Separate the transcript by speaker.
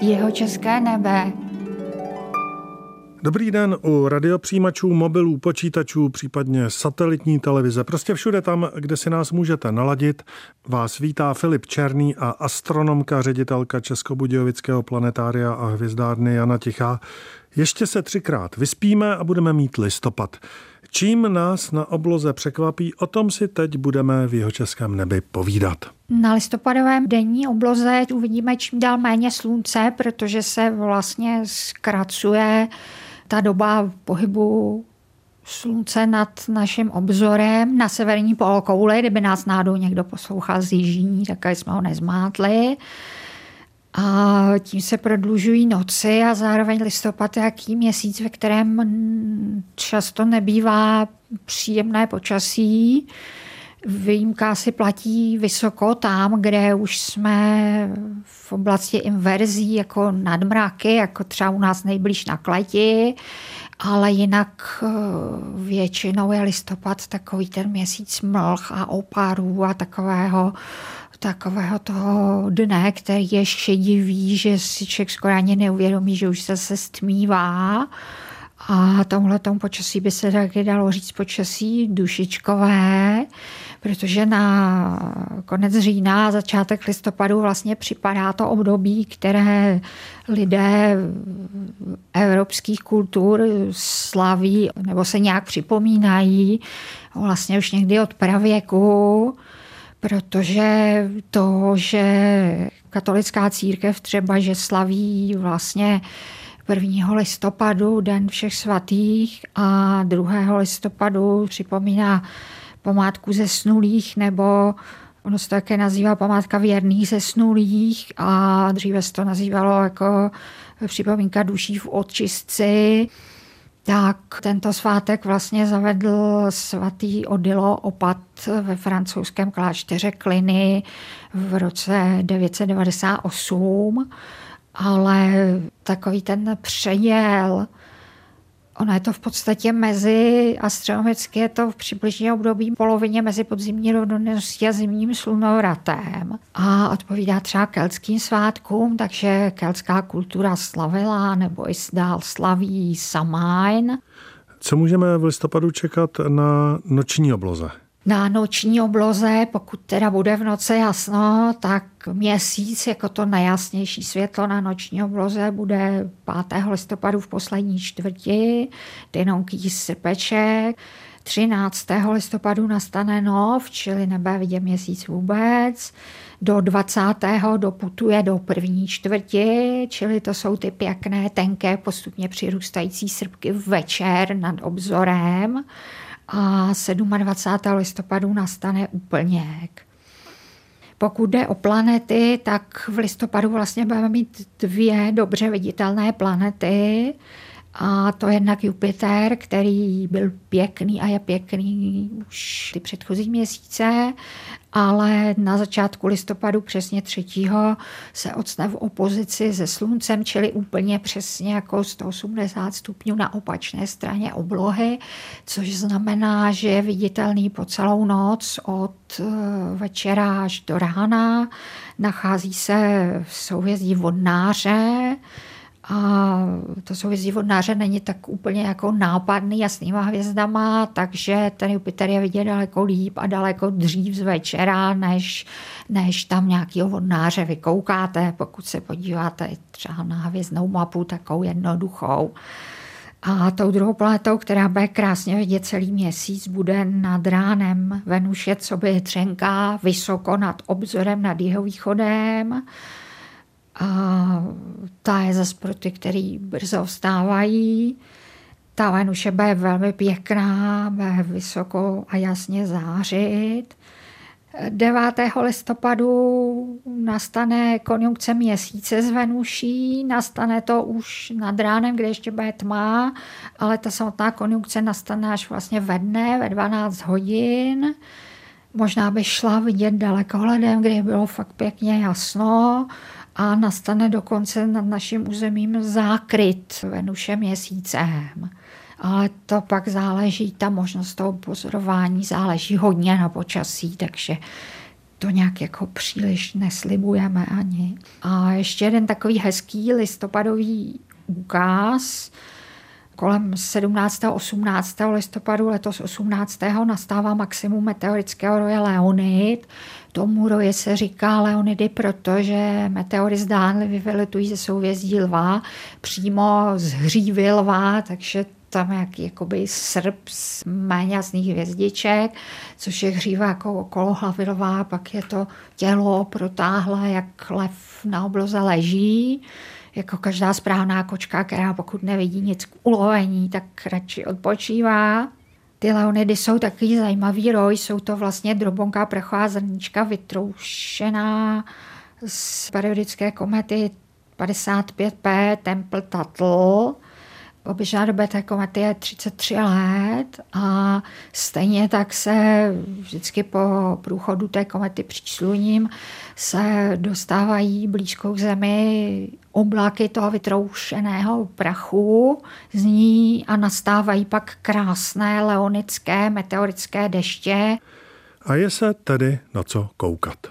Speaker 1: Jeho české nebe.
Speaker 2: Dobrý den u radiopřijímačů, mobilů, počítačů, případně satelitní televize. Prostě všude tam, kde si nás můžete naladit, vás vítá Filip Černý a astronomka, ředitelka Českobudějovického planetária a hvězdárny Jana Tichá. Ještě se třikrát vyspíme a budeme mít listopad. Čím nás na obloze překvapí, o tom si teď budeme v jeho českém nebi povídat.
Speaker 1: Na listopadovém denní obloze uvidíme čím dál méně slunce, protože se vlastně zkracuje ta doba pohybu slunce nad naším obzorem na severní polokouli, kdyby nás náhodou někdo poslouchal z jižní, tak jsme ho nezmátli. A tím se prodlužují noci a zároveň listopad je jaký měsíc, ve kterém často nebývá příjemné počasí. Výjimka si platí vysoko tam, kde už jsme v oblasti inverzí, jako nadmraky, jako třeba u nás nejblíž na kleti, ale jinak eh, většinou je listopad takový ten měsíc mlh a opárů a takového takového toho dne, který je šedivý, že si člověk skoro ani neuvědomí, že už se se stmívá. A tomhle tomu počasí by se taky dalo říct počasí dušičkové, protože na konec října začátek listopadu vlastně připadá to období, které lidé evropských kultur slaví nebo se nějak připomínají vlastně už někdy od pravěku protože to, že katolická církev třeba, že slaví vlastně 1. listopadu, Den všech svatých a 2. listopadu připomíná památku zesnulých nebo ono se to také nazývá památka věrných zesnulých a dříve se to nazývalo jako připomínka duší v očistci tak tento svátek vlastně zavedl svatý Odilo opat ve francouzském klášteře Kliny v roce 998, ale takový ten předěl Ono je to v podstatě mezi, astronomicky je to v přibližně období polovině mezi podzimní rovností a zimním slunovratem. A odpovídá třeba keltským svátkům, takže keltská kultura slavila nebo i dál slaví Samhain.
Speaker 2: Co můžeme v listopadu čekat na noční obloze?
Speaker 1: Na noční obloze, pokud teda bude v noci jasno, tak měsíc jako to nejjasnější světlo na noční obloze bude 5. listopadu v poslední čtvrti, dynonký srpeček. 13. listopadu nastane nov, čili nebude vidět měsíc vůbec. Do 20. doputuje do první čtvrti, čili to jsou ty pěkné, tenké, postupně přirůstající srpky večer nad obzorem a 27. listopadu nastane úplněk. Pokud jde o planety, tak v listopadu vlastně budeme mít dvě dobře viditelné planety. A to je jednak Jupiter, který byl pěkný a je pěkný už ty předchozí měsíce ale na začátku listopadu přesně 3. se odstane v opozici se sluncem, čili úplně přesně jako 180 stupňů na opačné straně oblohy, což znamená, že je viditelný po celou noc od eh, večera až do rána. Nachází se v souvězdí vodnáře, a to souvisí vodnáře není tak úplně jako nápadný jasnýma hvězdama, takže ten Jupiter je vidět daleko líp a daleko dřív z večera, než, než tam nějakého vodnáře vykoukáte, pokud se podíváte třeba na hvězdnou mapu, takovou jednoduchou. A tou druhou planetou, která bude krásně vidět celý měsíc, bude nad ránem Venuše, co by třenká vysoko nad obzorem nad jeho východem. A ta je zase pro ty, který brzo vstávají. Ta Venuše bude velmi pěkná, bude vysoko a jasně zářit. 9. listopadu nastane konjunkce měsíce z Venuší, nastane to už nad ránem, kde ještě bude tma, ale ta samotná konjunkce nastane až vlastně ve dne, ve 12 hodin. Možná by šla vidět dalekohledem, kde bylo fakt pěkně jasno a nastane dokonce nad naším územím zákryt Venuše měsícem. Ale to pak záleží, ta možnost toho pozorování záleží hodně na počasí, takže to nějak jako příliš neslibujeme ani. A ještě jeden takový hezký listopadový úkaz. Kolem 17. 18. listopadu letos 18. nastává maximum meteorického roje Leonid. Tomu roje se říká Leonidy, protože meteory zdánlivě vyletují ze souvězdí lva, přímo z hřívy lva, takže tam jak jakoby srp z méně jasných hvězdiček, což je hříva jako okolo hlavy lva, pak je to tělo protáhlé, jak lev na obloze leží jako každá správná kočka, která pokud nevidí nic k ulovení, tak radši odpočívá. Ty leonidy jsou takový zajímavý roj, jsou to vlastně drobonká prachová zrnička vytroušená z periodické komety 55P Temple Tuttle. Oběžná doba té komety je 33 let a stejně tak se vždycky po průchodu té komety přísluním se dostávají blízko k Zemi oblaky toho vytroušeného prachu z ní a nastávají pak krásné leonické meteorické deště.
Speaker 2: A je se tedy na co koukat.